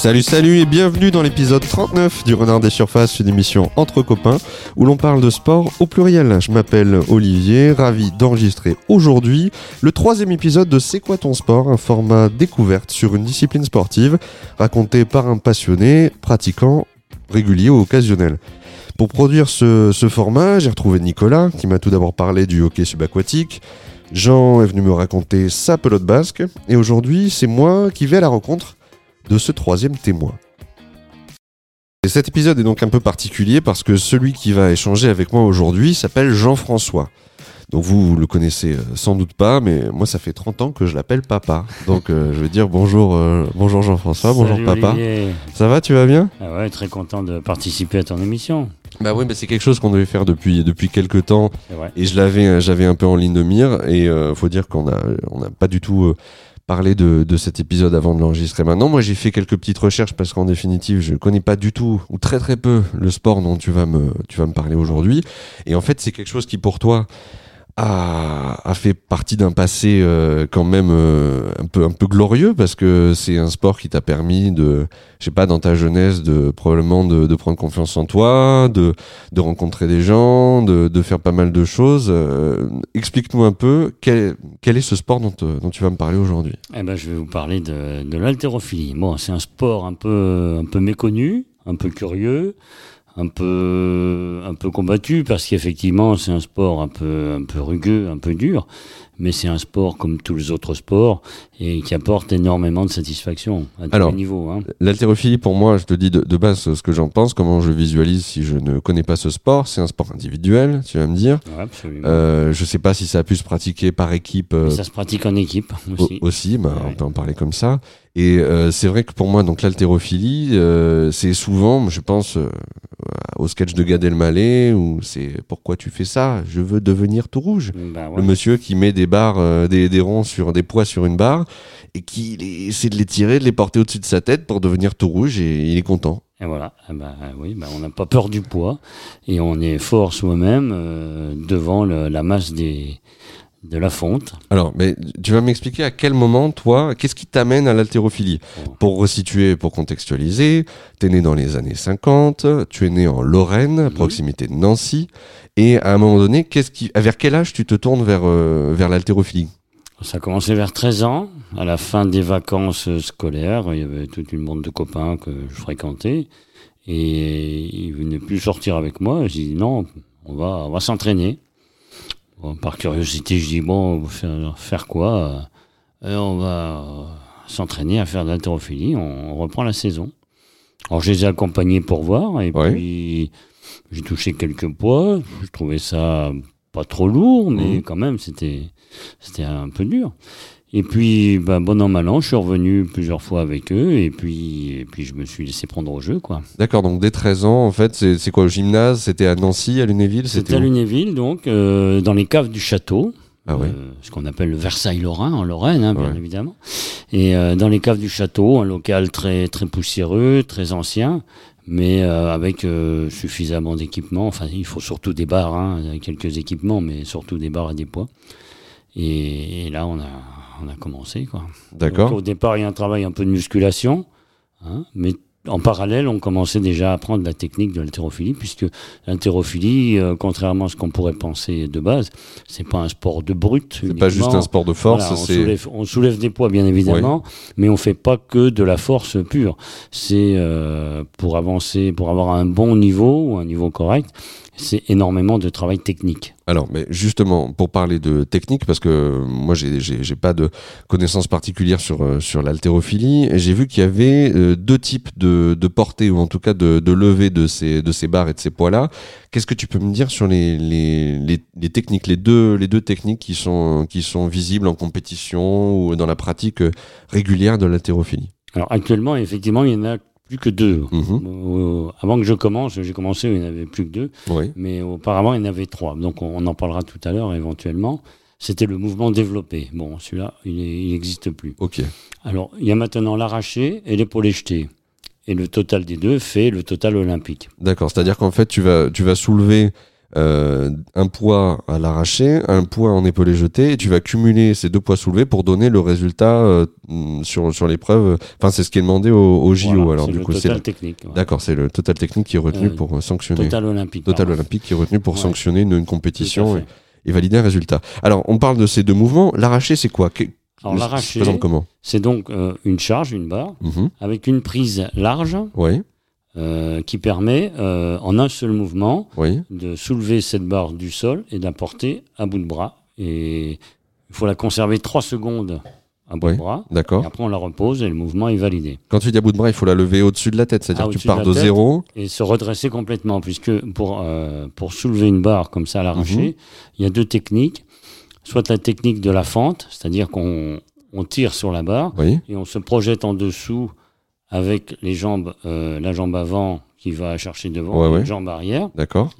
Salut, salut et bienvenue dans l'épisode 39 du Renard des Surfaces, une émission entre copains où l'on parle de sport au pluriel. Je m'appelle Olivier, ravi d'enregistrer aujourd'hui le troisième épisode de C'est quoi ton sport, un format découverte sur une discipline sportive raconté par un passionné, pratiquant, régulier ou occasionnel. Pour produire ce, ce format, j'ai retrouvé Nicolas qui m'a tout d'abord parlé du hockey subaquatique. Jean est venu me raconter sa pelote basque et aujourd'hui c'est moi qui vais à la rencontre de ce troisième témoin. Et cet épisode est donc un peu particulier parce que celui qui va échanger avec moi aujourd'hui s'appelle Jean-François. Donc vous, le connaissez euh, sans doute pas, mais moi ça fait 30 ans que je l'appelle papa. Donc euh, je vais dire bonjour, euh, bonjour Jean-François, bonjour papa. Olivier. Ça va, tu vas bien? Ah ouais, très content de participer à ton émission. Bah oui, mais c'est quelque chose qu'on devait faire depuis depuis quelques temps et je l'avais j'avais un peu en ligne de mire et euh, faut dire qu'on a on n'a pas du tout parlé de, de cet épisode avant de l'enregistrer maintenant. Moi, j'ai fait quelques petites recherches parce qu'en définitive, je connais pas du tout ou très très peu le sport dont tu vas me tu vas me parler aujourd'hui et en fait, c'est quelque chose qui pour toi a, fait partie d'un passé euh, quand même euh, un peu un peu glorieux parce que c'est un sport qui t'a permis de je sais pas dans ta jeunesse de probablement de, prendre confiance en toi de de rencontrer des gens de, de faire pas mal de choses. Euh, explique-nous un peu quel, quel est ce sport dont tu vas me parler aujourd'hui. Eh ben, je vais vous parler de, de l'haltérophilie. Bon, c'est un sport un peu, un peu méconnu, un peu curieux, un peu, un peu combattu parce qu'effectivement, c'est un sport un peu, un peu rugueux, un peu dur. Mais c'est un sport comme tous les autres sports et qui apporte énormément de satisfaction à tous Alors, les niveaux. Hein. L'haltérophilie, pour moi, je te dis de, de base ce que j'en pense, comment je visualise si je ne connais pas ce sport. C'est un sport individuel, tu vas me dire. Ouais, absolument. Euh, je sais pas si ça a pu se pratiquer par équipe euh, ça se pratique en équipe au- aussi. aussi, bah, on peut en parler comme ça. Et euh, c'est vrai que pour moi, donc l'haltérophilie, euh, c'est souvent, je pense, euh, au sketch de Gad Elmaleh, où c'est pourquoi tu fais ça? Je veux devenir tout rouge. Ouais. Le monsieur qui met des barres, euh, des, des ronds sur des poids sur une barre et qui les- essaie de les tirer, de les porter au-dessus de sa tête pour devenir tout rouge et il est content. Et voilà, Eh ben, oui, ben, on n'a pas peur du poids et on est fort soi-même euh, devant la masse des, de la fonte. Alors, mais tu vas m'expliquer à quel moment, toi, qu'est-ce qui t'amène à l'haltérophilie Bon. Pour resituer, pour contextualiser, t'es né dans les années 50, tu es né en Lorraine, à proximité de Nancy, et à un moment donné, qu'est-ce qui, vers quel âge tu te tournes vers, euh, vers l'haltérophilie? Ça a commencé vers 13 ans, à la fin des vacances scolaires. Il y avait toute une bande de copains que je fréquentais et ils venaient plus sortir avec moi. J'ai dit non, on va, on va s'entraîner. Bon, par curiosité, je dis bon, faire, faire quoi Euh, On va euh, s'entraîner à faire de l'haltérophilie. On, on reprend la saison. Alors je les ai accompagnés pour voir et Ouais. puis j'ai touché quelques poids. Je trouvais ça pas trop lourd, mais Mhm. quand même c'était c'était un peu dur. Et puis, bah, bon an, mal an, je suis revenu plusieurs fois avec eux, et puis, et puis je me suis laissé prendre au jeu, quoi. D'accord, donc dès 13 ans, en fait, c'est quoi, au gymnase C'était à Nancy, à Lunéville C'était à Lunéville, donc, euh, dans les caves du château. Ah ouais. euh, ce qu'on appelle le Versailles Lorrain, en Lorraine, hein, bien Ouais. évidemment. Et euh, dans les caves du château, un local très, très poussiéreux, très ancien, mais euh, avec euh, suffisamment d'équipements. Enfin, il faut surtout des barres, hein, quelques équipements, mais surtout des barres et des poids. Et, et là, on a, on a commencé, quoi. D'accord. au départ, il y a un travail un peu de musculation, hein, mais en parallèle, on commençait déjà à apprendre la technique de l'haltérophilie, puisque l'haltérophilie, euh, contrairement à ce qu'on pourrait penser de base, c'est pas un sport de brute. C'est pas juste un sport de force, Voilà, on, c'est. soulève, on soulève des poids, bien évidemment, mais on fait pas que de la force pure. C'est euh, pour avancer, pour avoir un bon niveau ou un niveau correct, c'est énormément de travail technique. Alors, mais justement, pour parler de technique, parce que moi, j'ai- pas de connaissances particulières sur, euh, sur l'haltérophilie, j'ai vu qu'il y avait euh, deux types de, de portée, ou en tout cas de, de levée de ces, de ces barres et de ces poids-là. Qu'est-ce que tu peux me dire sur les, les, les, les techniques, les deux, les deux techniques qui sont, qui sont visibles en compétition ou dans la pratique euh, régulière de l'haltérophilie? Alors actuellement, effectivement, il y en a plus que deux. Mhm. Euh, avant que je commence, j'ai commencé, il n'y en avait plus que deux, Oui. mais auparavant, il y en avait trois. Donc on, on en parlera tout à l'heure éventuellement. C'était le mouvement développé. Bon, celui-là, il n'existe plus. Ok. Alors, il y a maintenant l'arraché et l'épaulé jeté. Et le total des deux fait le total olympique. D'accord. C'est-à-dire qu'en fait, tu vas, tu vas soulever euh, un poids à l'arraché, un poids en épaulé jeté, et tu vas cumuler ces deux poids soulevés pour donner le résultat euh, mm, sur, sur l'épreuve. Enfin, c'est ce qui est demandé au, au JO. Voilà, alors, c'est du le coup, c'est total technique. ouais. D'accord, c'est le total technique qui est retenu Euh, pour euh, sanctionner. Total olympique. Total pardon. olympique qui est retenu pour Ouais. sanctionner une, compétition et, valider un résultat. Alors, on parle de ces deux mouvements. L'arraché, c'est quoi? Que- Alors l'arraché, c'est donc euh, une charge, une barre, Mhm. avec une prise large Oui, euh, qui permet, euh, en un seul mouvement, oui, de soulever cette barre du sol et de la porter à bout de bras. Et il faut la conserver 3 secondes à bout Oui. de bras. D'accord. après, on la repose et le mouvement est validé. Quand tu dis à bout de bras, il faut la lever au-dessus de la tête, c'est-à-dire Ah, que tu de pars de zéro. Et se redresser complètement, puisque pour, euh, pour soulever une barre comme ça à l'arraché, il y a deux techniques. Soit la technique de la fente, c'est-à-dire qu'on on tire sur la barre Oui, et on se projette en dessous avec les jambes, euh, la jambe avant qui va chercher devant, Ouais, et ouais. jambe arrière. d'accord.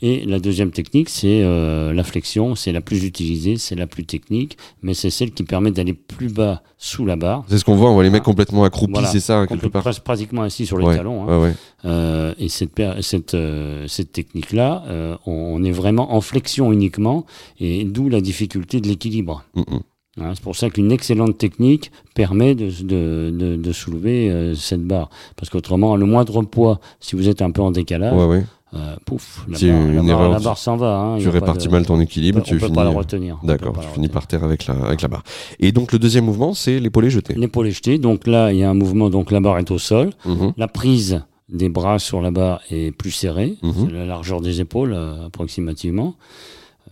Et la deuxième technique, c'est euh, la flexion. C'est la plus utilisée, c'est la plus technique, mais c'est celle qui permet d'aller plus bas sous la barre. C'est ce qu'on voit, on voit les mecs complètement accroupis, Voilà. c'est ça, quelque Complète- part. pratiquement assis sur les Ouais, talons. hein. ouais, ouais. Euh, et cette, cette, euh, cette technique-là, euh, on, on est vraiment en flexion uniquement, et d'où la difficulté de l'équilibre. Mm, mm. Hein, c'est pour ça qu'une excellente technique permet de, de, de, de soulever euh, cette barre. Parce qu'autrement, le moindre poids, si vous êtes un peu en décalage, Ouais, ouais. euh, pouf, la barre, une la barre- erreur, la tu- barre s'en va. hein, Tu répartis mal ton équilibre, on tu finis. pas la retenir. D'accord, tu finis par terre avec la, avec la barre. Et donc le deuxième mouvement, c'est l'épaulé jeté. L'épaule est jetée, donc là, il y a un mouvement, donc la barre est au sol. Mhm. La prise des bras sur la barre est plus serrée, Mhm. c'est la largeur des épaules euh, approximativement.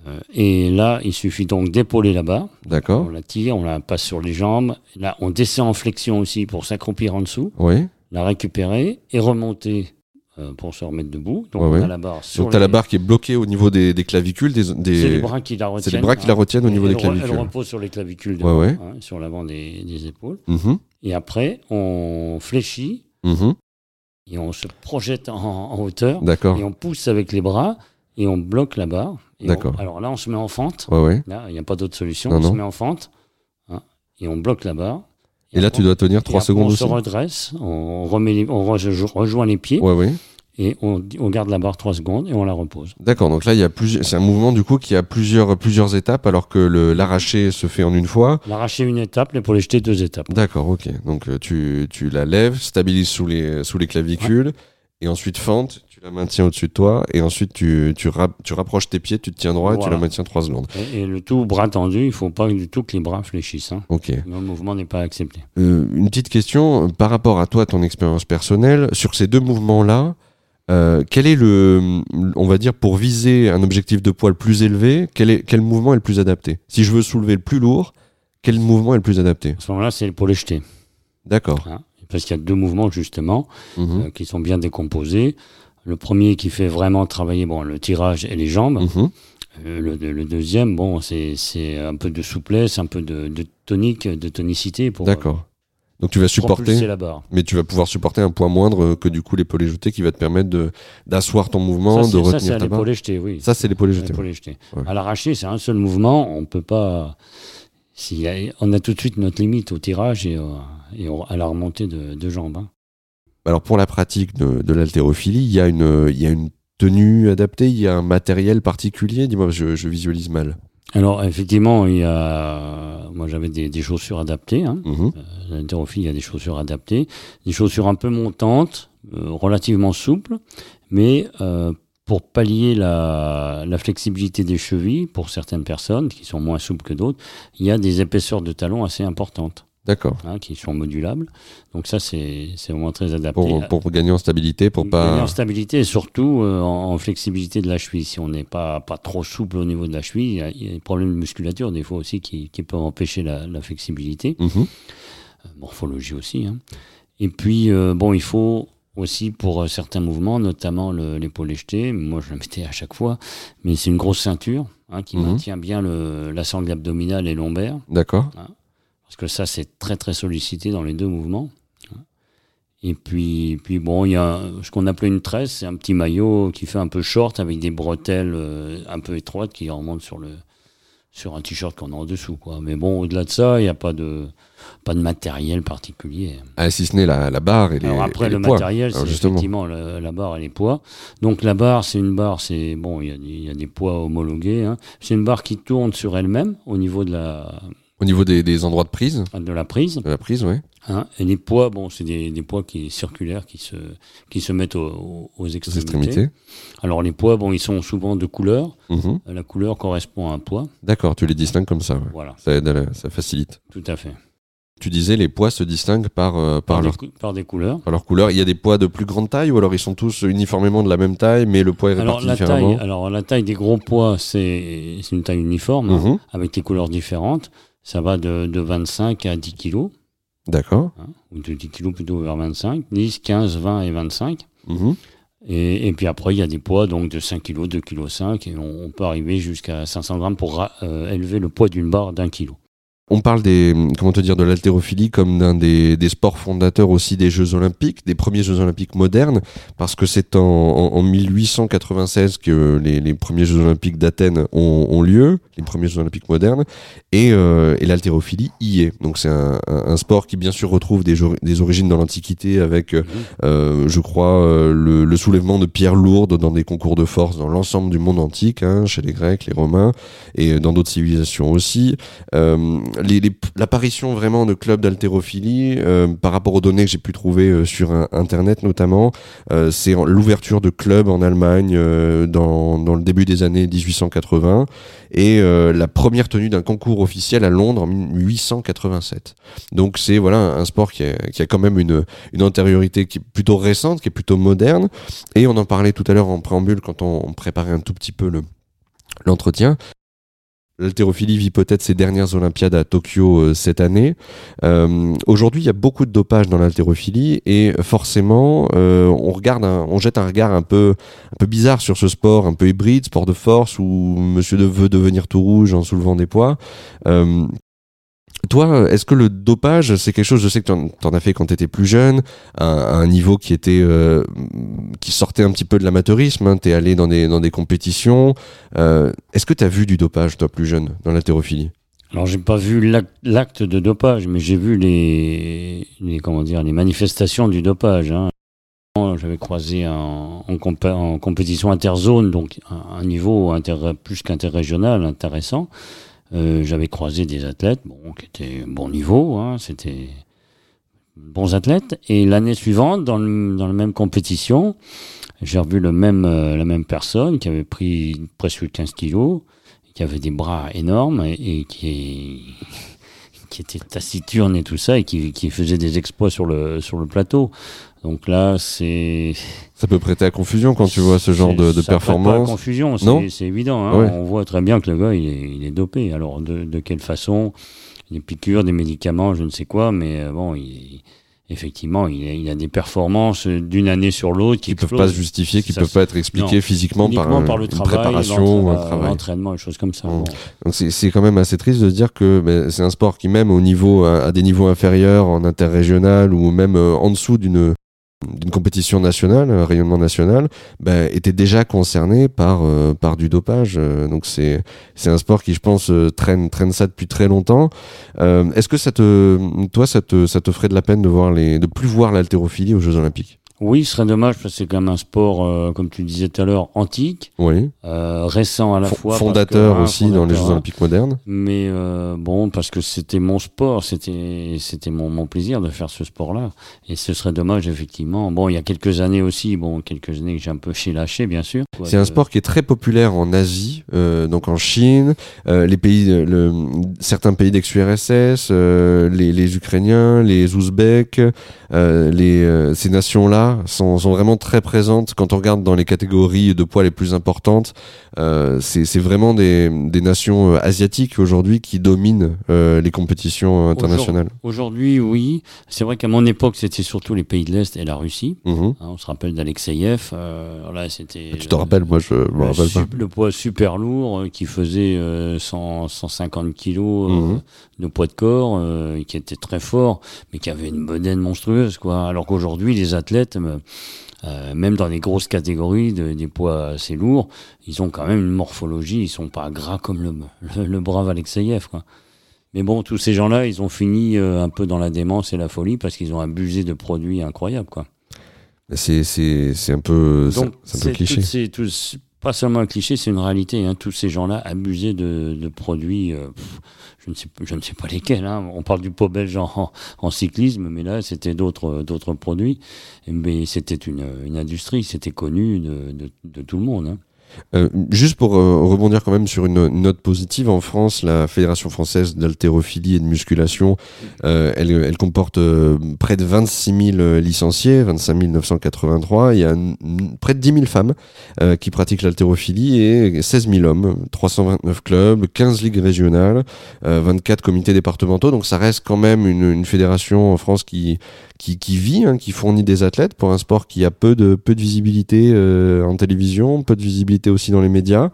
Euh, et là, il suffit donc d'épauler la barre. D'accord. On la tire, on la passe sur les jambes. Là, on descend en flexion aussi pour s'accroupir en dessous, Oui. la récupérer et remonter euh, pour se remettre debout. Donc Ouais, on ouais. a la barre sur Donc tu as les- la barre qui est bloquée au niveau des, des clavicules, des, des- C'est les bras qui la retiennent. c'est les bras qui la hein. retiennent au niveau des re- Elle clavicules. repose sur les clavicules, Ouais, ouais. hein, sur l'avant des, des épaules. Mhm. Et après, on fléchit Mhm. et on se projette en, en hauteur D'accord. et on pousse avec les bras et on bloque la barre. D'accord. on- Alors là, on se met en fente. Ouais, ouais. Là, il n'y a pas d'autre solution. Non, on non. se met en fente hein, et on bloque la barre. Et là, tu dois tenir et 3 après, secondes on aussi. se redresse, on, remet les- on rejo- rejoint les pieds Ouais, ouais. et on, on garde la barre 3 secondes et on la repose. D'accord. Donc là, il y a plusieurs. C'est un mouvement du coup qui a plusieurs plusieurs étapes, alors que le l'arraché se fait en une fois. L'arracher une étape, l'épaule jetée deux étapes. D'accord. Ok. Donc euh, tu tu la lèves, stabilises sous les sous les clavicules, et ensuite fente. La maintiens au-dessus de toi, et ensuite tu tu, rap- tu rapproches tes pieds, tu te tiens droit, et tu la maintiens 3 secondes. Et, et le tout bras tendu, il ne faut pas du tout que les bras fléchissent. hein. Ok. Le mouvement n'est pas accepté. Euh, une petite question euh, par rapport à toi, ton expérience personnelle, sur ces deux mouvements-là, euh, quel est le, on va dire, pour viser un objectif de poids le plus élevé, quel, est, quel mouvement est le plus adapté? Si je veux soulever le plus lourd, quel mouvement est le plus adapté? À ce moment-là, c'est l'épaule jetée. D'accord. hein? Parce qu'il y a deux mouvements, justement, Mhm. euh, qui sont bien décomposés. Le premier qui fait vraiment travailler bon, le tirage et les jambes. Mhm. Euh, le, le deuxième, bon, c'est un peu de souplesse, un peu de, de tonique, de tonicité pour D'accord. Donc tu vas supporter, la barre. mais tu vas pouvoir supporter un poids moindre que du coup l'épaulé jeté qui va te permettre d'asseoir ton mouvement, ça, de ça, retenir à ta barre. jetée, oui. Ça, c'est l'épaulé jeté. L'épaule jetée. Ouais. À l'arraché, c'est un seul mouvement. On peut pas. a- on a tout de suite notre limite au tirage et, à la remontée de, de jambes. hein. Alors pour la pratique de, de l'haltérophilie, il y a une, il y a une tenue adaptée, il y a un matériel particulier? Dis-moi, je, je visualise mal. Alors, effectivement, il y a. Moi, j'avais des, des chaussures adaptées. Hein. À l'haltérophilie, il y a des chaussures adaptées. Des chaussures un peu montantes, euh, relativement souples, mais euh, pour pallier la, la flexibilité des chevilles, pour certaines personnes qui sont moins souples que d'autres, il y a des épaisseurs de talons assez importantes, D'accord. hein, qui sont modulables. Donc ça, c'est vraiment très adapté. Pour, pour gagner en stabilité, pour Gagner pas. en stabilité et surtout euh, en, en flexibilité de la cheville. Si on n'est pas, pas trop souple au niveau de la cheville, il y a- des problèmes de musculature des fois aussi qui, qui peuvent empêcher la, la flexibilité. Mhm. Euh, morphologie aussi. hein. Et puis, euh, bon, il faut aussi pour certains mouvements, notamment le- l'épaule jetée, moi je la mettais à chaque fois, mais c'est une grosse ceinture hein, qui Mhm. maintient bien le, la sangle abdominale et lombaire, D'accord. Parce que ça c'est très très sollicité dans les deux mouvements. Et puis, puis bon, il y a ce qu'on appelait une tresse, c'est un petit maillot qui fait un peu short avec des bretelles euh, un peu étroites qui remontent sur le, sur un t-shirt qu'on a en dessous, quoi. Mais bon, au-delà de ça, il n'y a pas de, pas de matériel particulier. Ah, si ce n'est la, la barre et les Alors après, et les le poids. matériel, c'est effectivement la, la barre et les poids. Donc la barre, c'est une barre, c'est bon, il y, a des- il y a des poids homologués. hein. C'est une barre qui tourne sur elle-même au niveau de la, Au niveau des, des endroits de prise, de la prise. de la prise, ouais. hein. Et les poids, bon, c'est des, des poids qui circulaires qui se, qui se mettent aux, extrémités. extrémités. Alors les poids, bon, ils sont souvent de couleur. Mhm. La couleur correspond à un poids. D'accord, tu les distingues comme ça. ouais. Voilà, Ça aide, la- ça facilite. tout à fait. Tu disais les poids se distinguent par, euh, par, Par, leur, des, par des couleurs. par leur couleur. Il y a des poids de plus grande taille ou alors ils sont tous uniformément de la même taille, mais le poids est Alors réparti la, différemment taille, alors la taille des gros poids, c'est une taille uniforme, hein, Mhm. avec des couleurs différentes. Ça va de, de 25 à 10 kilos, D'accord. hein, ou de 10 kilos plutôt vers 25, 10, 15, 20 et 25. Mhm. Et, et puis après, il y a des poids donc de 5 kilos, 2 kilos 5, et on, on peut arriver jusqu'à 500 grammes pour euh, élever le poids d'une barre d'un kilo. On parle des, comment te dire, de l'haltérophilie comme d'un des, sports fondateurs aussi des Jeux Olympiques, des premiers Jeux Olympiques modernes, parce que c'est en, en, en 1896 que les, premiers Jeux Olympiques d'Athènes ont, lieu, les premiers Jeux Olympiques modernes, et, euh, et l'haltérophilie y est. Donc c'est un, sport qui bien sûr retrouve des, origines dans l'Antiquité avec, euh, euh, je crois, euh, le, soulèvement de pierres lourdes dans des concours de force dans l'ensemble du monde antique, hein, chez les Grecs, les Romains, et dans d'autres civilisations aussi. L'apparition vraiment de clubs d'haltérophilie, euh, par rapport aux données que j'ai pu trouver euh, sur Internet notamment, euh, c'est l'ouverture de clubs en Allemagne dans, le début des années 1880 et la première tenue d'un concours officiel à Londres en 1887. Donc c'est voilà un, sport qui a, quand même une, une antériorité qui est plutôt récente, qui est plutôt moderne. Et on en parlait tout à l'heure en préambule quand on, on préparait un tout petit peu le l'entretien. L'haltérophilie vit peut-être ses dernières Olympiades à Tokyo euh, cette année. Euh, Aujourd'hui, il y a beaucoup de dopage dans l'haltérophilie et forcément, euh, on regarde, un- on jette un regard un peu, bizarre sur ce sport, un peu hybride, sport de force où Monsieur veut devenir tout rouge en soulevant des poids. Toi, est-ce que le dopage, c'est quelque chose, je sais que tu en, as fait quand tu étais plus jeune, à, un niveau qui était euh, qui sortait un petit peu de l'amateurisme, hein, tu es allé dans des, dans des compétitions. Euh, est-ce que tu as vu du dopage, toi, plus jeune, dans l'haltérophilie? Alors j'ai pas vu l'ac- l'acte de dopage, mais j'ai vu les, les comment dire les manifestations du dopage. hein. J'avais croisé en, en, compé- en compétition interzone, donc un, un niveau inter- plus qu'interrégional intéressant. Euh, J'avais croisé des athlètes, bon, qui étaient bon niveau, hein, c'était bons athlètes. Et l'année suivante, dans, le, la même compétition, j'ai revu le même, euh, la même personne qui avait pris presque 15 kilos, qui avait des bras énormes et, qui, était taciturne et tout ça, et qui, faisait des exploits sur le plateau. Donc là, c'est. Ça peut prêter à confusion quand tu vois ce genre de, de ça prête pas à performance. confusion, c'est évident. hein. Ouais. On voit très bien que le gars, il est, il est dopé. Alors, de, de quelle façon? Des piqûres, des médicaments, je ne sais quoi, mais euh, bon, il, effectivement, il a, il a des performances d'une année sur l'autre qui qui peuvent pas se justifier, qui Ça, peuvent pas être expliqués non. physiquement par, un- par le une travail, préparation ou un travail. l'entraînement, et choses comme ça. Bon. C'est quand même assez triste de dire que ben, c'est un sport qui même au niveau à, à des niveaux inférieurs en interrégional ou même euh, en dessous d'une d'une compétition nationale, un rayonnement national, ben, était déjà concerné par euh, par du dopage. Euh, donc c'est un sport qui je pense euh, traîne traîne ça depuis très longtemps. Est-ce que ça te toi ça te ça te ferait de la peine de voir les de plus voir l'haltérophilie aux Jeux Olympiques? Oui, ce serait dommage parce que c'est quand même un sport, euh, comme tu disais tout à l'heure, antique, Oui. euh, récent à la fois. fondateur que, hein, aussi dans les Jeux hein. Olympiques modernes. Mais euh, bon, parce que c'était mon sport, c'était c'était mon, mon plaisir de faire ce sport-là. Et ce serait dommage, effectivement. Bon, il y a quelques années aussi, bon, quelques années que j'ai un peu chez lâché, bien sûr. C'est un sport qui est très populaire en Asie, euh, donc en Chine, euh, les pays, le, certains pays d'ex-URSS, euh, les, les Ukrainiens, les Ouzbeks, euh, les, euh, ces nations-là sont, sont vraiment très présentes. Quand on regarde dans les catégories de poids les plus importantes, euh, c'est vraiment des, des nations euh, asiatiques aujourd'hui qui dominent euh, les compétitions internationales. Aujourd'hui, oui. C'est vrai qu'à mon époque, c'était surtout les pays de l'Est et la Russie. Mhm. Hein, on se rappelle d'Alexeyev. Euh, là, c'était. Tu te rappelles, moi je me le, rappelle pas. le poids super lourd qui faisait euh, 100, 150 kilos Mhm. de poids de corps, qui était très fort, mais qui avait une bedaine monstrueuse, quoi. Alors qu'aujourd'hui, les athlètes, même, euh, même dans les grosses catégories de, des poids assez lourds, ils ont quand même une morphologie, ils sont pas gras comme le, le, le brave Alexeyev, quoi. Mais bon, tous ces gens-là, ils ont fini euh, un peu dans la démence et la folie parce qu'ils ont abusé de produits incroyables, quoi. C'est un peu Donc, un peu cliché. toutes ces- tous- pas seulement un cliché, c'est une réalité. Hein. Tous ces gens-là abusaient de, de produits, euh, je, ne sais, je ne sais pas lesquels. Hein. On parle du pot belge en, en cyclisme, mais là, c'était d'autres d'autres produits. Mais c'était une, une industrie, c'était connu de, de, de tout le monde. Hein. Euh, juste pour euh, rebondir quand même sur une note positive, en France, la Fédération française d'haltérophilie et de musculation, euh, elle, elle comporte euh, près de 26 000 licenciés, 25 983. Il y a près de 10 000 femmes euh, qui pratiquent l'haltérophilie et 16 000 hommes, 329 clubs, 15 ligues régionales, euh, 24 comités départementaux. Donc ça reste quand même une, une fédération en France qui qui, qui vit, hein, qui fournit des athlètes pour un sport qui a peu de peu de visibilité euh, en télévision, peu de visibilité aussi dans les médias.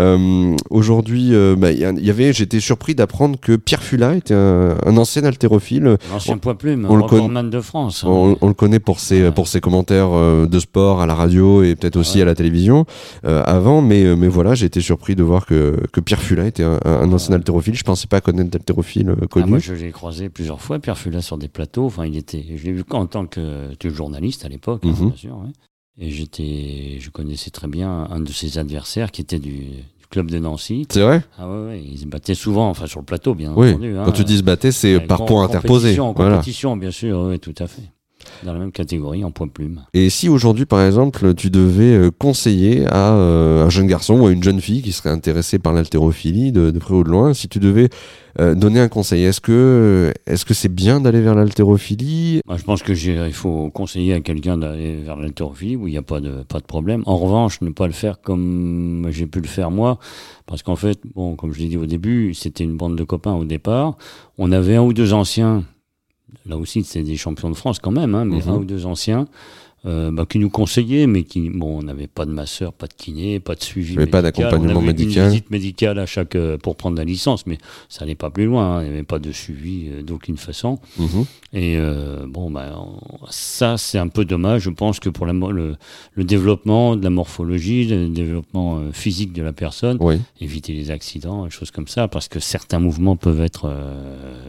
Euh, Aujourd'hui, euh, bah, il y, avait, j'étais surpris d'apprendre que Pierre Fula était un, un ancien haltérophile. L'ancien poids plume, on le de France. hein. On, on le connaît pour ses Ouais. pour ses commentaires euh, de sport à la radio et peut-être aussi Ouais. à la télévision avant, mais mais voilà, j'ai été surpris de voir que que Pierre Fula était un, un ancien haltérophile. Je pensais pas connaître d'haltérophile Ah, connu. moi, je l'ai croisé plusieurs fois, Pierre Fula, sur des plateaux. Enfin, il était, je l'ai vu en tant que, que journaliste à l'époque, hein, Mhm. bien sûr. ouais. Et j'étais, je connaissais très bien un de ses adversaires qui était du, du club de Nancy. C'est vrai? Ah ouais, ouais, il se battait souvent, enfin sur le plateau, bien Oui. entendu. hein. Quand tu dis se battre, c'est par en point interposé. compétition, En Voilà. compétition, bien sûr, oui, tout à fait. Dans la même catégorie, en poids plume. Et si aujourd'hui, par exemple, tu devais euh, conseiller à euh, un jeune garçon ou à une jeune fille qui serait intéressée par l'haltérophilie de, de près ou de loin, si tu devais euh, donner un conseil, est-ce que est-ce que c'est bien d'aller vers l'haltérophilie? Moi, je pense que j'ai- il faut conseiller à quelqu'un d'aller vers l'haltérophilie où il n'y a pas de, pas de problème. En revanche, ne pas le faire comme j'ai pu le faire moi, parce qu'en fait, bon, comme je l'ai dit au début, c'était une bande de copains au départ. On avait un ou deux anciens, là aussi c'était des champions de France quand même, hein, mais Mhm. un ou deux anciens. euh, bah, qui nous conseillaient, mais qui, bon, on n'avait pas de masseur, pas de kiné, pas de suivi. Avait pas médical. d'accompagnement On avait médical. Une visite médicale à chaque, euh, pour prendre la licence, mais ça n'allait pas plus loin. hein. Il n'y avait pas de suivi euh, d'aucune façon. Mhm. Et bon, bah, on- ça, c'est un peu dommage. Je pense que pour la, le, le développement de la morphologie, le développement physique de la personne, Oui. éviter les accidents, des choses comme ça, parce que certains mouvements peuvent être euh,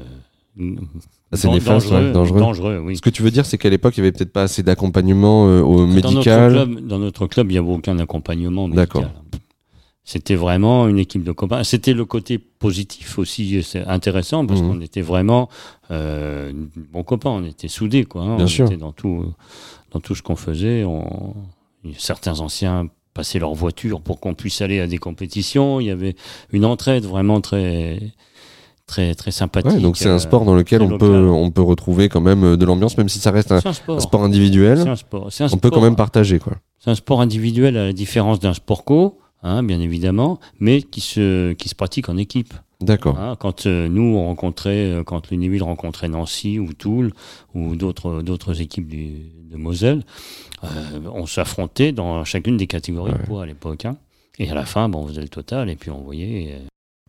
Assez néfaste, ouais, dangereux, dangereux. oui. Ce que tu veux dire, c'est qu'à l'époque, il y avait peut-être pas assez d'accompagnement euh, au Dans notre, médical. club, dans notre club, il n'y avait aucun accompagnement médical. D'accord. C'était vraiment une équipe de copains. C'était le côté positif aussi, c'est intéressant parce Mhm. qu'on était vraiment euh, bons copains, on était soudés quoi. hein. Bien on sûr. était dans tout, dans tout ce qu'on faisait. On... Certains anciens passaient leur voiture pour qu'on puisse aller à des compétitions. Il y avait une entraide vraiment très, très, très sympathique. Ouais, donc c'est euh, un sport dans lequel on peut on peut retrouver quand même euh, de l'ambiance, même si ça reste un, sport. un sport C'est individuel. un sport. C'est un On peut quand même partager quoi. C'est un sport individuel à la différence d'un sport co, hein, bien évidemment, mais qui se, qui se pratique en équipe. D'accord. Hein, quand euh, nous on rencontrait, euh, quand l'Univille rencontrait Nancy ou Toul ou d'autres d'autres équipes du, de Moselle, euh, on s'affrontait dans chacune des catégories Ouais. de poids à l'époque. hein. Et à la fin, bon, on faisait le total et puis on voyait euh,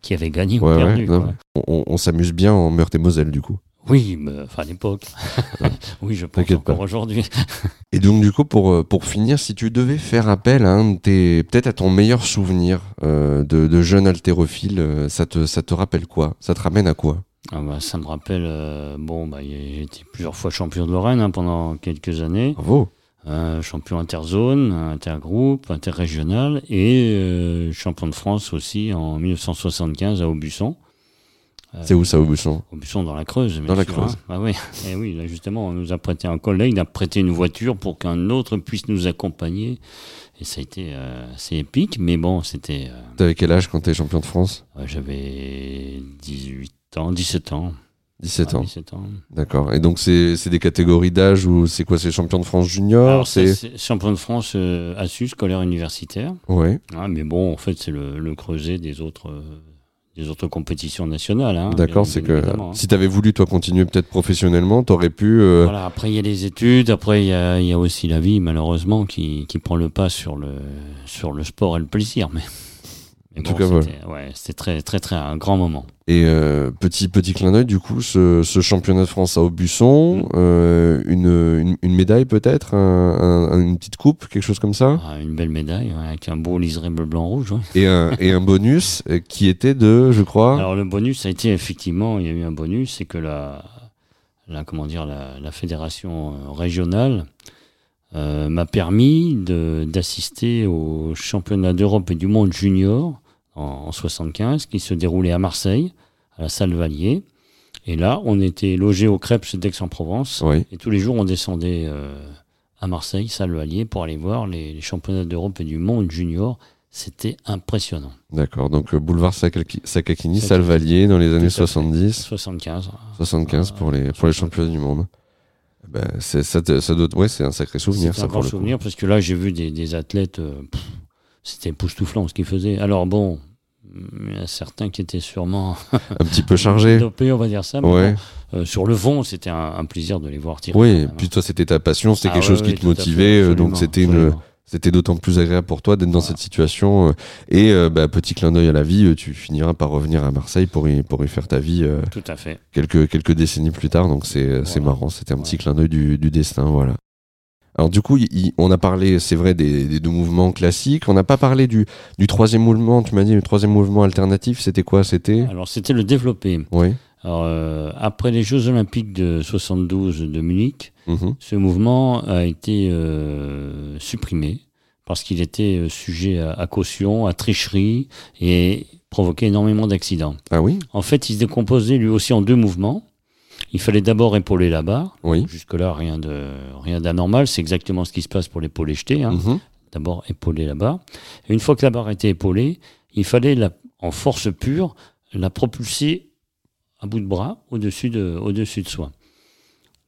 qui avait gagné Ouais, ou perdu. on, on s'amuse bien en Meurthe et Moselle du coup. Oui, mais, enfin à l'époque. oui, je pense encore aujourd'hui. Et donc du coup pour euh, pour finir, si tu devais faire appel à un de tes peut-être à ton meilleur souvenir euh, de, de jeune haltérophile, euh, ça te ça te rappelle quoi? Ça te ramène à quoi? Ah bah, ça me rappelle, euh, bon, bah, j'ai été plusieurs fois champion de Lorraine hein, pendant quelques années. Bravo. Euh, champion interzone, intergroupe, interrégional et euh, champion de France aussi en 1975 à Aubusson. Euh, C'est où ça Aubusson? Aubusson dans la Creuse. bien Dans la sûr, Creuse. hein. Ah oui, et oui, là justement, on nous a prêté un collègue, a prêté une voiture pour qu'un autre puisse nous accompagner. Et ça a été euh, assez épique, mais bon, c'était. euh, T'avais quel âge quand t'es champion de France? J'avais 18 ans, 17 ans. 17 Ouais, ans. 17 ans. D'accord. Et donc c'est des catégories d'âge ou c'est quoi C'est champion de France junior C'est champion de France euh, ASU, scolaire universitaire. ouais. Ah, mais bon, en fait, c'est le, le creuset des autres, euh, des autres compétitions nationales. hein, D'accord. C'est que hein. si t'avais voulu toi continuer peut-être professionnellement, t'aurais pu. euh, Voilà, après, il y a les études, après, il y y a aussi la vie, malheureusement, qui, qui prend le pas sur le, sur le sport et le plaisir. Mais, Mais En tout cas, voilà. c'était ouais, c'était très, très, très un grand moment. Et euh, petit petit clin d'œil, du coup, ce, ce championnat de France à Aubusson, Mm. euh, une, une, une médaille peut-être, un- un- une petite coupe, quelque chose comme ça, Ah, une belle médaille ouais, avec un beau liseré bleu, blanc, rouge. ouais. et, un, et un bonus euh, qui était de, je crois, Alors le bonus, ça a été effectivement, il y a eu un bonus, c'est que la, la, comment dire, la, la fédération régionale euh, m'a permis de- d'assister au championnat d'Europe et du monde junior en, en 75 qui se déroulait à Marseille, à la salle Valier. Et là, on était logé au Crêpes d'Aix-en-Provence. oui, Et tous les jours, on descendait euh, à Marseille, salle Valier, pour aller voir les, les championnats d'Europe et du monde junior. C'était impressionnant. d'accord. Donc euh, boulevard Sakaki- Sakakini, Sakakini. Salvalier dans les années Tout à fait. 70, 75. 75 pour les pour les championnats du monde. Ben, c'est ça, ça doit, ouais, c'est un sacré souvenir C'est ça un pour grand coup. souvenir parce que là, j'ai vu des, des athlètes, euh, pff, c'était époustouflant ce qu'ils faisaient. Alors bon, il y a certains qui étaient sûrement Un petit peu chargé. dopés, on va dire ça. Mais Ouais. bon, euh, sur le fond, c'était un, un plaisir de les voir tirer. Oui, même, hein. puis toi c'était ta passion, c'était Ah quelque ouais, chose qui te fait, motivait, euh, donc c'était une, c'était d'autant plus agréable pour toi d'être dans Voilà. cette situation. euh, et euh, bah, petit clin d'œil à la vie, tu finiras par revenir à Marseille pour y, pour y faire ta vie euh, Tout à fait. quelques, quelques décennies plus tard. Donc c'est Voilà. marrant, c'était un petit clin d'œil du, du destin, voilà. Alors du coup, il- on a parlé, c'est vrai, des, des deux mouvements classiques. On n'a pas parlé du, du troisième mouvement. Tu m'as dit le troisième mouvement alternatif, c'était quoi C'était? Alors, c'était le développé. Oui. Alors, euh, après les Jeux Olympiques de 72 de Munich, Mhm. ce mouvement a été euh, supprimé parce qu'il était euh, sujet à, à caution, à tricherie et provoquait énormément d'accidents. Ah oui? En fait, il se décomposait lui aussi en deux mouvements. Il fallait d'abord épauler la barre. Oui. Jusque-là, rien de rien d'anormal. C'est exactement ce qui se passe pour l'épaulé jeté. Hein. Mhm. D'abord épauler la barre. Et une fois que la barre était épaulée, il fallait, la, en force pure, la propulser à bout de bras au-dessus de, au-dessus de soi.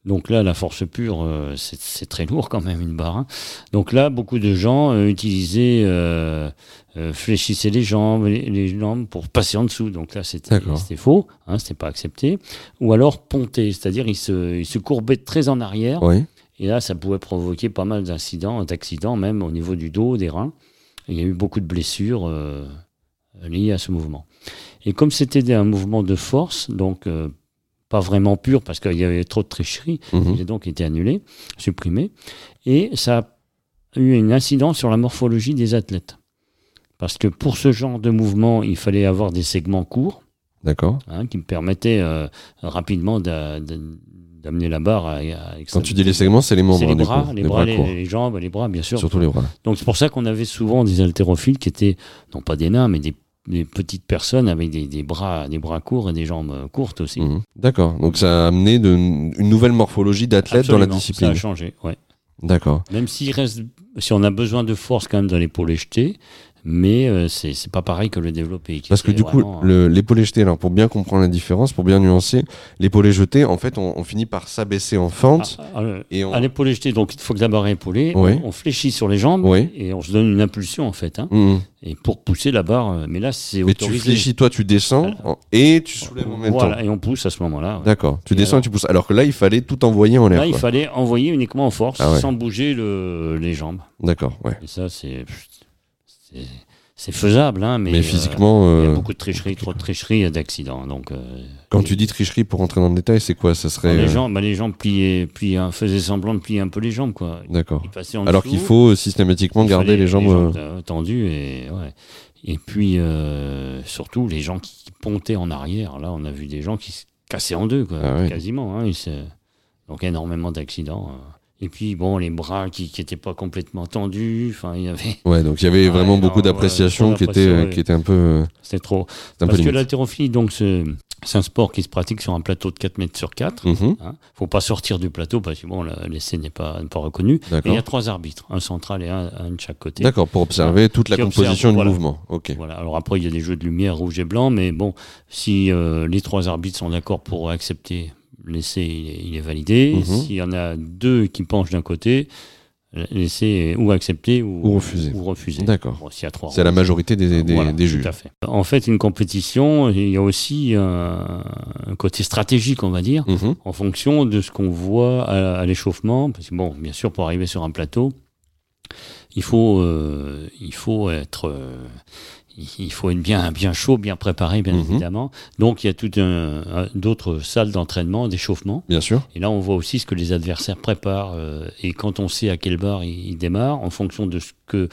Donc là, la force pure, euh, c'est, très lourd quand même, une barre. hein. Donc là, beaucoup de gens euh, utilisaient, euh, fléchissaient les jambes, les, les jambes pour passer en dessous. Donc là, c'était, faux, hein, c'était pas accepté. Ou alors ponter, c'est-à-dire ils se, ils se courbaient très en arrière. Oui. Et là, ça pouvait provoquer pas mal d'incidents, d'accidents même au niveau du dos, des reins. Il y a eu beaucoup de blessures liées à ce mouvement. Et comme c'était un mouvement de force, donc pas vraiment pur parce qu'il y avait trop de tricherie, Mhm. il a donc été annulé, supprimé. Et ça a eu une incidence sur la morphologie des athlètes. Parce que pour ce genre de mouvement, il fallait avoir des segments courts D'accord. hein, qui me permettaient euh, rapidement d'a- d'a- d'amener la barre à, à Quand tu dis les segments, c'est les membres, les bras, coup. les, bras, les jambes, les bras, bien sûr. Surtout les bras. Donc c'est pour ça qu'on avait souvent des haltérophiles qui étaient, non pas des nains, mais des, des petites personnes avec des, des bras, des bras courts et des jambes courtes aussi. Mhm. D'accord. Donc ça a amené de, une nouvelle morphologie d'athlète dans la discipline. Ça a changé, ouais. D'accord. Même s'il reste, si on a besoin de force quand même dans l'épaule jetée, mais euh, c'est pas pareil que le développé. Parce que du coup, euh, l'épaulé jeté, alors pour bien comprendre la différence, pour bien nuancer, l'épaulé jeté, en fait, on, on finit par s'abaisser en fente. à, à- et on... à l'épaule jetée, donc il faut que est épaulée, Oui. on, on fléchit sur les jambes Oui. et on se donne une impulsion en fait, hein, Mhm. et pour pousser la barre. euh, Mais là, c'est Mais tu autorisé. fléchis, toi, tu descends en- et tu soulèves en même voilà, temps. et on pousse à ce moment-là. ouais. D'accord. Tu Et descends alors et tu pousses. Alors que là, il fallait tout envoyer en l'air. Là, il fallait envoyer uniquement en force, Ah ouais. sans bouger le, les jambes. D'accord, ouais. Et ça, c'est c'est- faisable, hein, mais, Mais, euh, physiquement, il y a euh, beaucoup de tricherie, trop de tricherie et d'accidents. Donc, euh, quand tu dis tricherie, pour rentrer dans le détail, c'est quoi? Ça serait. les euh, jambes, bah, les jambes pliaient, pliaient, hein, faisaient semblant de plier un peu les jambes, quoi. D'accord. Alors qu'il faut systématiquement garder les jambes. tendues et ouais. Et puis euh, surtout les gens qui pontaient en arrière. Là, on a vu des gens qui se cassaient en deux, quoi, Ah quasiment. Hein, se- Donc énormément d'accidents. Euh. Et puis bon, les bras qui n'étaient pas complètement tendus. Enfin, il y avait. Ouais, donc il y avait vraiment beaucoup d'appréciation qui était, d'appréciation, qui était un peu, euh, C'était trop. un peu Parce que l'haltérophilie, donc, c'est un sport qui se pratique sur un plateau de 4 mètres sur 4. Mhm, Hein. Faut pas sortir du plateau parce que bon, l'essai n'est pas, pas reconnu. Et il y a trois arbitres, un central et un, un de chaque côté. D'accord, pour observer toute la composition observe, du voilà. mouvement. Ok. Voilà. Alors après, il y a des jeux de lumière rouge et blanc, mais bon, si euh, les trois arbitres sont d'accord pour accepter l'essai, il est, il est validé. Mhm. S'il y en a deux qui penchent d'un côté, l'essai est ou accepté ou, Ou refusé. Ou refusé. D'accord. Bon, s'il y a trois C'est la majorité des, des, voilà, des juges. Tout à fait. En fait, une compétition, il y a aussi un, un côté stratégique, on va dire Mhm, en fonction de ce qu'on voit à, à l'échauffement. Parce que, bon, bien sûr, pour arriver sur un plateau, il faut, euh, il faut être. euh, il faut être bien, bien chaud, bien préparé, bien Mhm. évidemment. Donc il y a toutes un- d'autres salles d'entraînement, d'échauffement. Bien sûr. Et là, on voit aussi ce que les adversaires préparent. euh, et quand on sait à quelle barre ils, ils démarrent, en fonction de ce que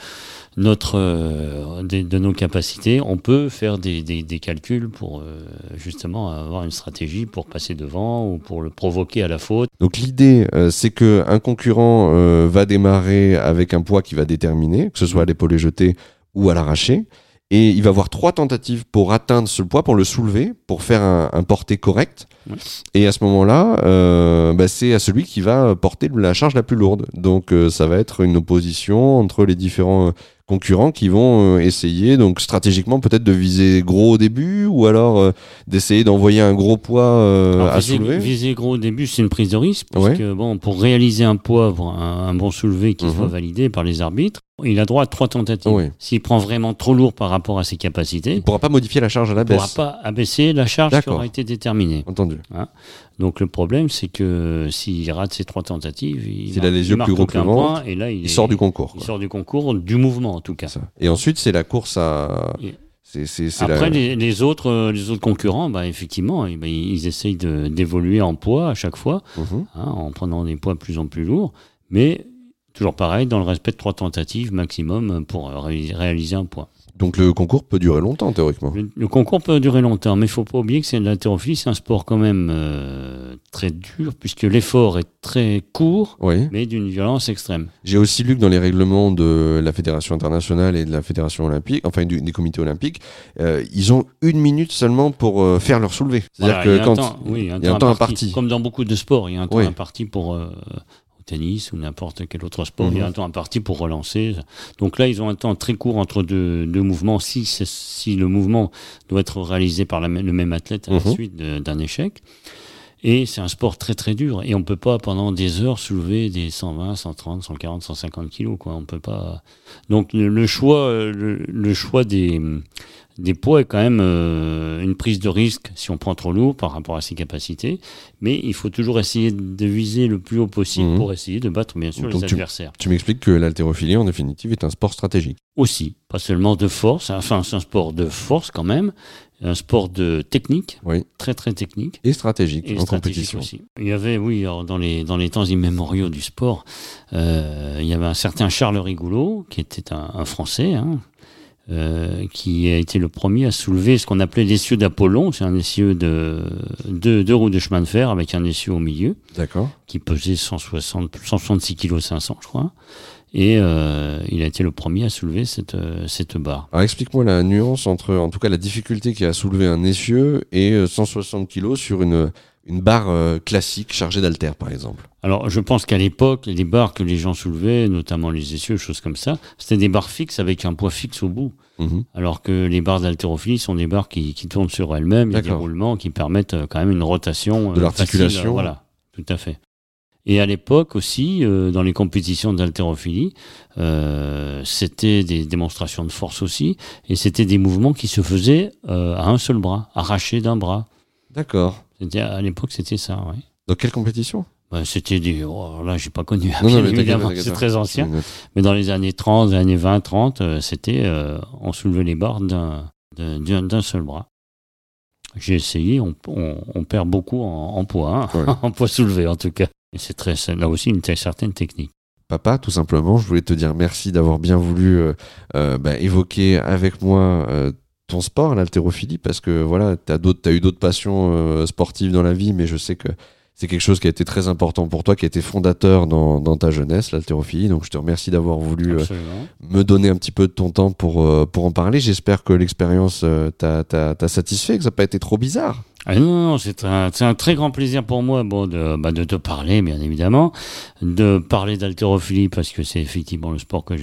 notre, euh, de, de nos capacités, on peut faire des, des- des calculs pour euh, justement avoir une stratégie pour passer devant ou pour le provoquer à la faute. Donc l'idée, c'est que un concurrent va démarrer avec un poids qui va déterminer, que ce soit à l'épaulé jeté ou à l'arraché, et il va avoir trois tentatives pour atteindre ce poids, pour le soulever, pour faire un, un porté correct. Ouais. Et à ce moment-là, euh, bah, c'est à celui qui va porter la charge la plus lourde. Donc euh, ça va être une opposition entre les différents concurrents qui vont euh, essayer, donc stratégiquement peut-être de viser gros au début, ou alors euh, d'essayer d'envoyer un gros poids euh, Alors, à viser, soulever. viser gros au début, c'est une prise de risque, parce Ouais. que bon, pour réaliser un poids, un, un bon soulevé qui Mhm. soit validé par les arbitres, il a droit à trois tentatives. S'il prend vraiment trop lourd par rapport à ses capacités, Il ne pourra pas modifier la charge à la il ne pourra baisse. pas abaisser la charge qui aura été déterminée. Entendu. Donc le problème, c'est que s'il rate ses trois tentatives, il, marque- a les il yeux marque plus gros que le ventre, point, et là, il, Il est- sort du concours. Il sort du concours, du mouvement en tout cas. Et ensuite, c'est la course à. Après, la... les, les autres, euh, les autres concurrents, bah, effectivement, eh ben, ils essayent de- d'évoluer en poids à chaque fois, Mhm. hein, en prenant des poids de plus en plus lourds, mais toujours pareil, dans le respect de trois tentatives maximum pour ré- réaliser un poids. Donc le concours peut durer longtemps, théoriquement. Le, le concours peut durer longtemps, mais il faut pas oublier que c'est l'haltérophilie, c'est un sport quand même euh, très dur, puisque l'effort est très court, Oui. mais d'une violence extrême. J'ai aussi lu que dans les règlements de la Fédération internationale et de la Fédération olympique, enfin du- des comités olympiques, euh, ils ont une minute seulement pour euh, faire leur soulevé. C'est-à-dire Voilà, que a quand un temps, oui, il y a un temps imparti. Comme dans beaucoup de sports, il y a un temps Oui. imparti pour tennis ou n'importe quel autre sport, il y a Mhm. un temps imparti pour relancer. Donc là, ils ont un temps très court entre deux, deux mouvements. Si, si le mouvement doit être réalisé par la le même athlète à la suite d'un échec. Et c'est un sport très très dur. Et on peut pas pendant des heures soulever des 120, 130, 140, 150 kilos. Quoi. On peut pas. Donc le, choix, euh, le, le choix des, des poids est quand même euh, une prise de risque si on prend trop lourd par rapport à ses capacités. Mais il faut toujours essayer de viser le plus haut possible Mhm. pour essayer de battre bien sûr Donc les tu- adversaires. tu m'expliques que l'haltérophilie, en définitive, est un sport stratégique. Aussi, pas seulement de force. Enfin, c'est un sport de force quand même, un sport de technique, Oui. très très technique. Et stratégique Et en stratégique compétition. aussi. Il y avait, oui, dans les dans les temps immémoriaux du sport, euh, il y avait un certain Charles Rigoulot qui était un, un Français, hein, euh, qui a été le premier à soulever ce qu'on appelait l'essieu d'Apollon. C'est un essieu de deux, deux roues de chemin de fer avec un essieu au milieu D'accord. qui pesait 160, 166 kg 500, je crois. Et euh, il a été le premier à soulever cette euh, cette barre. Alors explique-moi la nuance entre, en tout cas, la difficulté qu'il y a à soulever un essieu et euh, 160 kilos sur une, une barre euh, classique chargée d'haltères, par exemple. Alors, je pense qu'à l'époque, les barres que les gens soulevaient, notamment les essieux, choses comme ça, c'était des barres fixes avec un poids fixe au bout. Mhm. Alors que les barres d'haltérophilie sont des barres qui, qui tournent sur elles-mêmes. Il y a des roulements qui permettent euh, quand même une rotation. De euh, l'articulation. Voilà, tout à fait. Et à l'époque aussi, euh, dans les compétitions d'haltérophilie, euh, c'était des démonstrations de force aussi, et c'était des mouvements qui se faisaient euh, à un seul bras, arrachés d'un bras. D'accord. À l'époque, c'était ça, oui. Dans quelle compétition? Ben, c'était des. Oh, là, j'ai pas connu. Non, évidemment, c'est pas. très ancien. Mais dans les années 30, les années 20, 30, euh, c'était. euh, on soulevait les barres d'un, seul bras. J'ai essayé, on, on, on perd beaucoup en, en poids, hein, Ouais. en poids soulevé en tout cas. Et c'est très, là aussi une certaine technique. Papa, tout simplement, je voulais te dire merci d'avoir bien voulu euh, euh, bah, évoquer avec moi euh, ton sport, l'haltérophilie, parce que voilà, tu as, as eu d'autres passions euh, sportives dans la vie, mais je sais que c'est quelque chose qui a été très important pour toi, qui a été fondateur dans, dans ta jeunesse, l'haltérophilie. Donc je te remercie d'avoir voulu euh, me donner un petit peu de ton temps pour, euh, pour en parler. J'espère que l'expérience euh, t'a satisfait, que ça n'a pas été trop bizarre. Ah non, non, c'est un, très grand plaisir pour moi bon, de, bah, de te parler, bien évidemment, de parler d'haltérophilie parce que c'est effectivement le sport que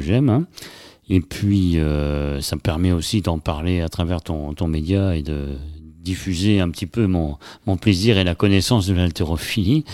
j'aime. hein. Et puis, euh, ça me permet aussi d'en parler à travers ton, ton média et de diffuser un petit peu mon, mon plaisir et la connaissance de l'haltérophilie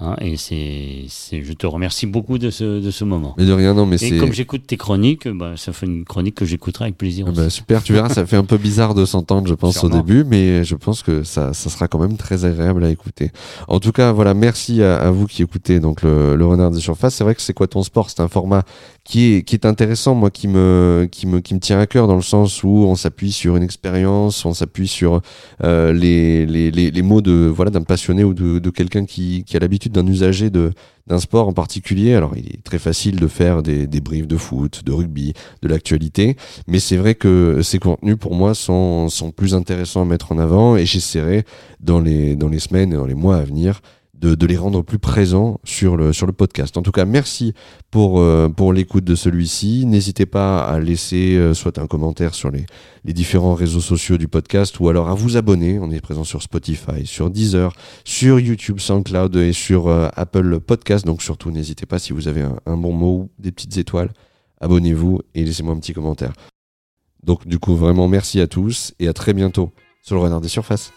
Hein, et c'est, je te remercie beaucoup de ce, de ce moment. Mais de rien, non, mais et c'est. comme j'écoute tes chroniques, bah, ça fait une chronique que j'écouterai avec plaisir. Ah aussi. bah, super, tu verras, ça fait un peu bizarre de s'entendre, je pense, Sûrement. au début, mais je pense que ça, ça sera quand même très agréable à écouter. En tout cas, voilà, merci à, à vous qui écoutez donc le, le Renard des Surfaces. C'est vrai que c'est quoi ton sport? C'est un format qui est, qui est intéressant, moi, qui me, qui, me, qui me tient à cœur dans le sens où on s'appuie sur une expérience, on s'appuie sur euh, les, les, les, les mots de voilà d'un passionné ou de, de quelqu'un qui, qui a d'un usager d'un sport en particulier. Alors, il est très facile de faire des, des briefs de foot, de rugby, de l'actualité, mais c'est vrai que ces contenus, pour moi, sont, sont plus intéressants à mettre en avant et j'essaierai dans les, dans les semaines et dans les mois à venir de, les rendre plus présents sur le, podcast. En tout cas, merci pour, euh, l'écoute de celui-ci. N'hésitez pas à laisser euh, soit un commentaire sur les, les différents réseaux sociaux du podcast ou alors à vous abonner. On est présent sur Spotify, sur Deezer, sur YouTube, SoundCloud et sur euh, Apple Podcast. Donc surtout, n'hésitez pas si vous avez un, un bon mot ou des petites étoiles, abonnez-vous et laissez-moi un petit commentaire. Donc du coup, vraiment merci à tous et à très bientôt sur le Renard des Surfaces.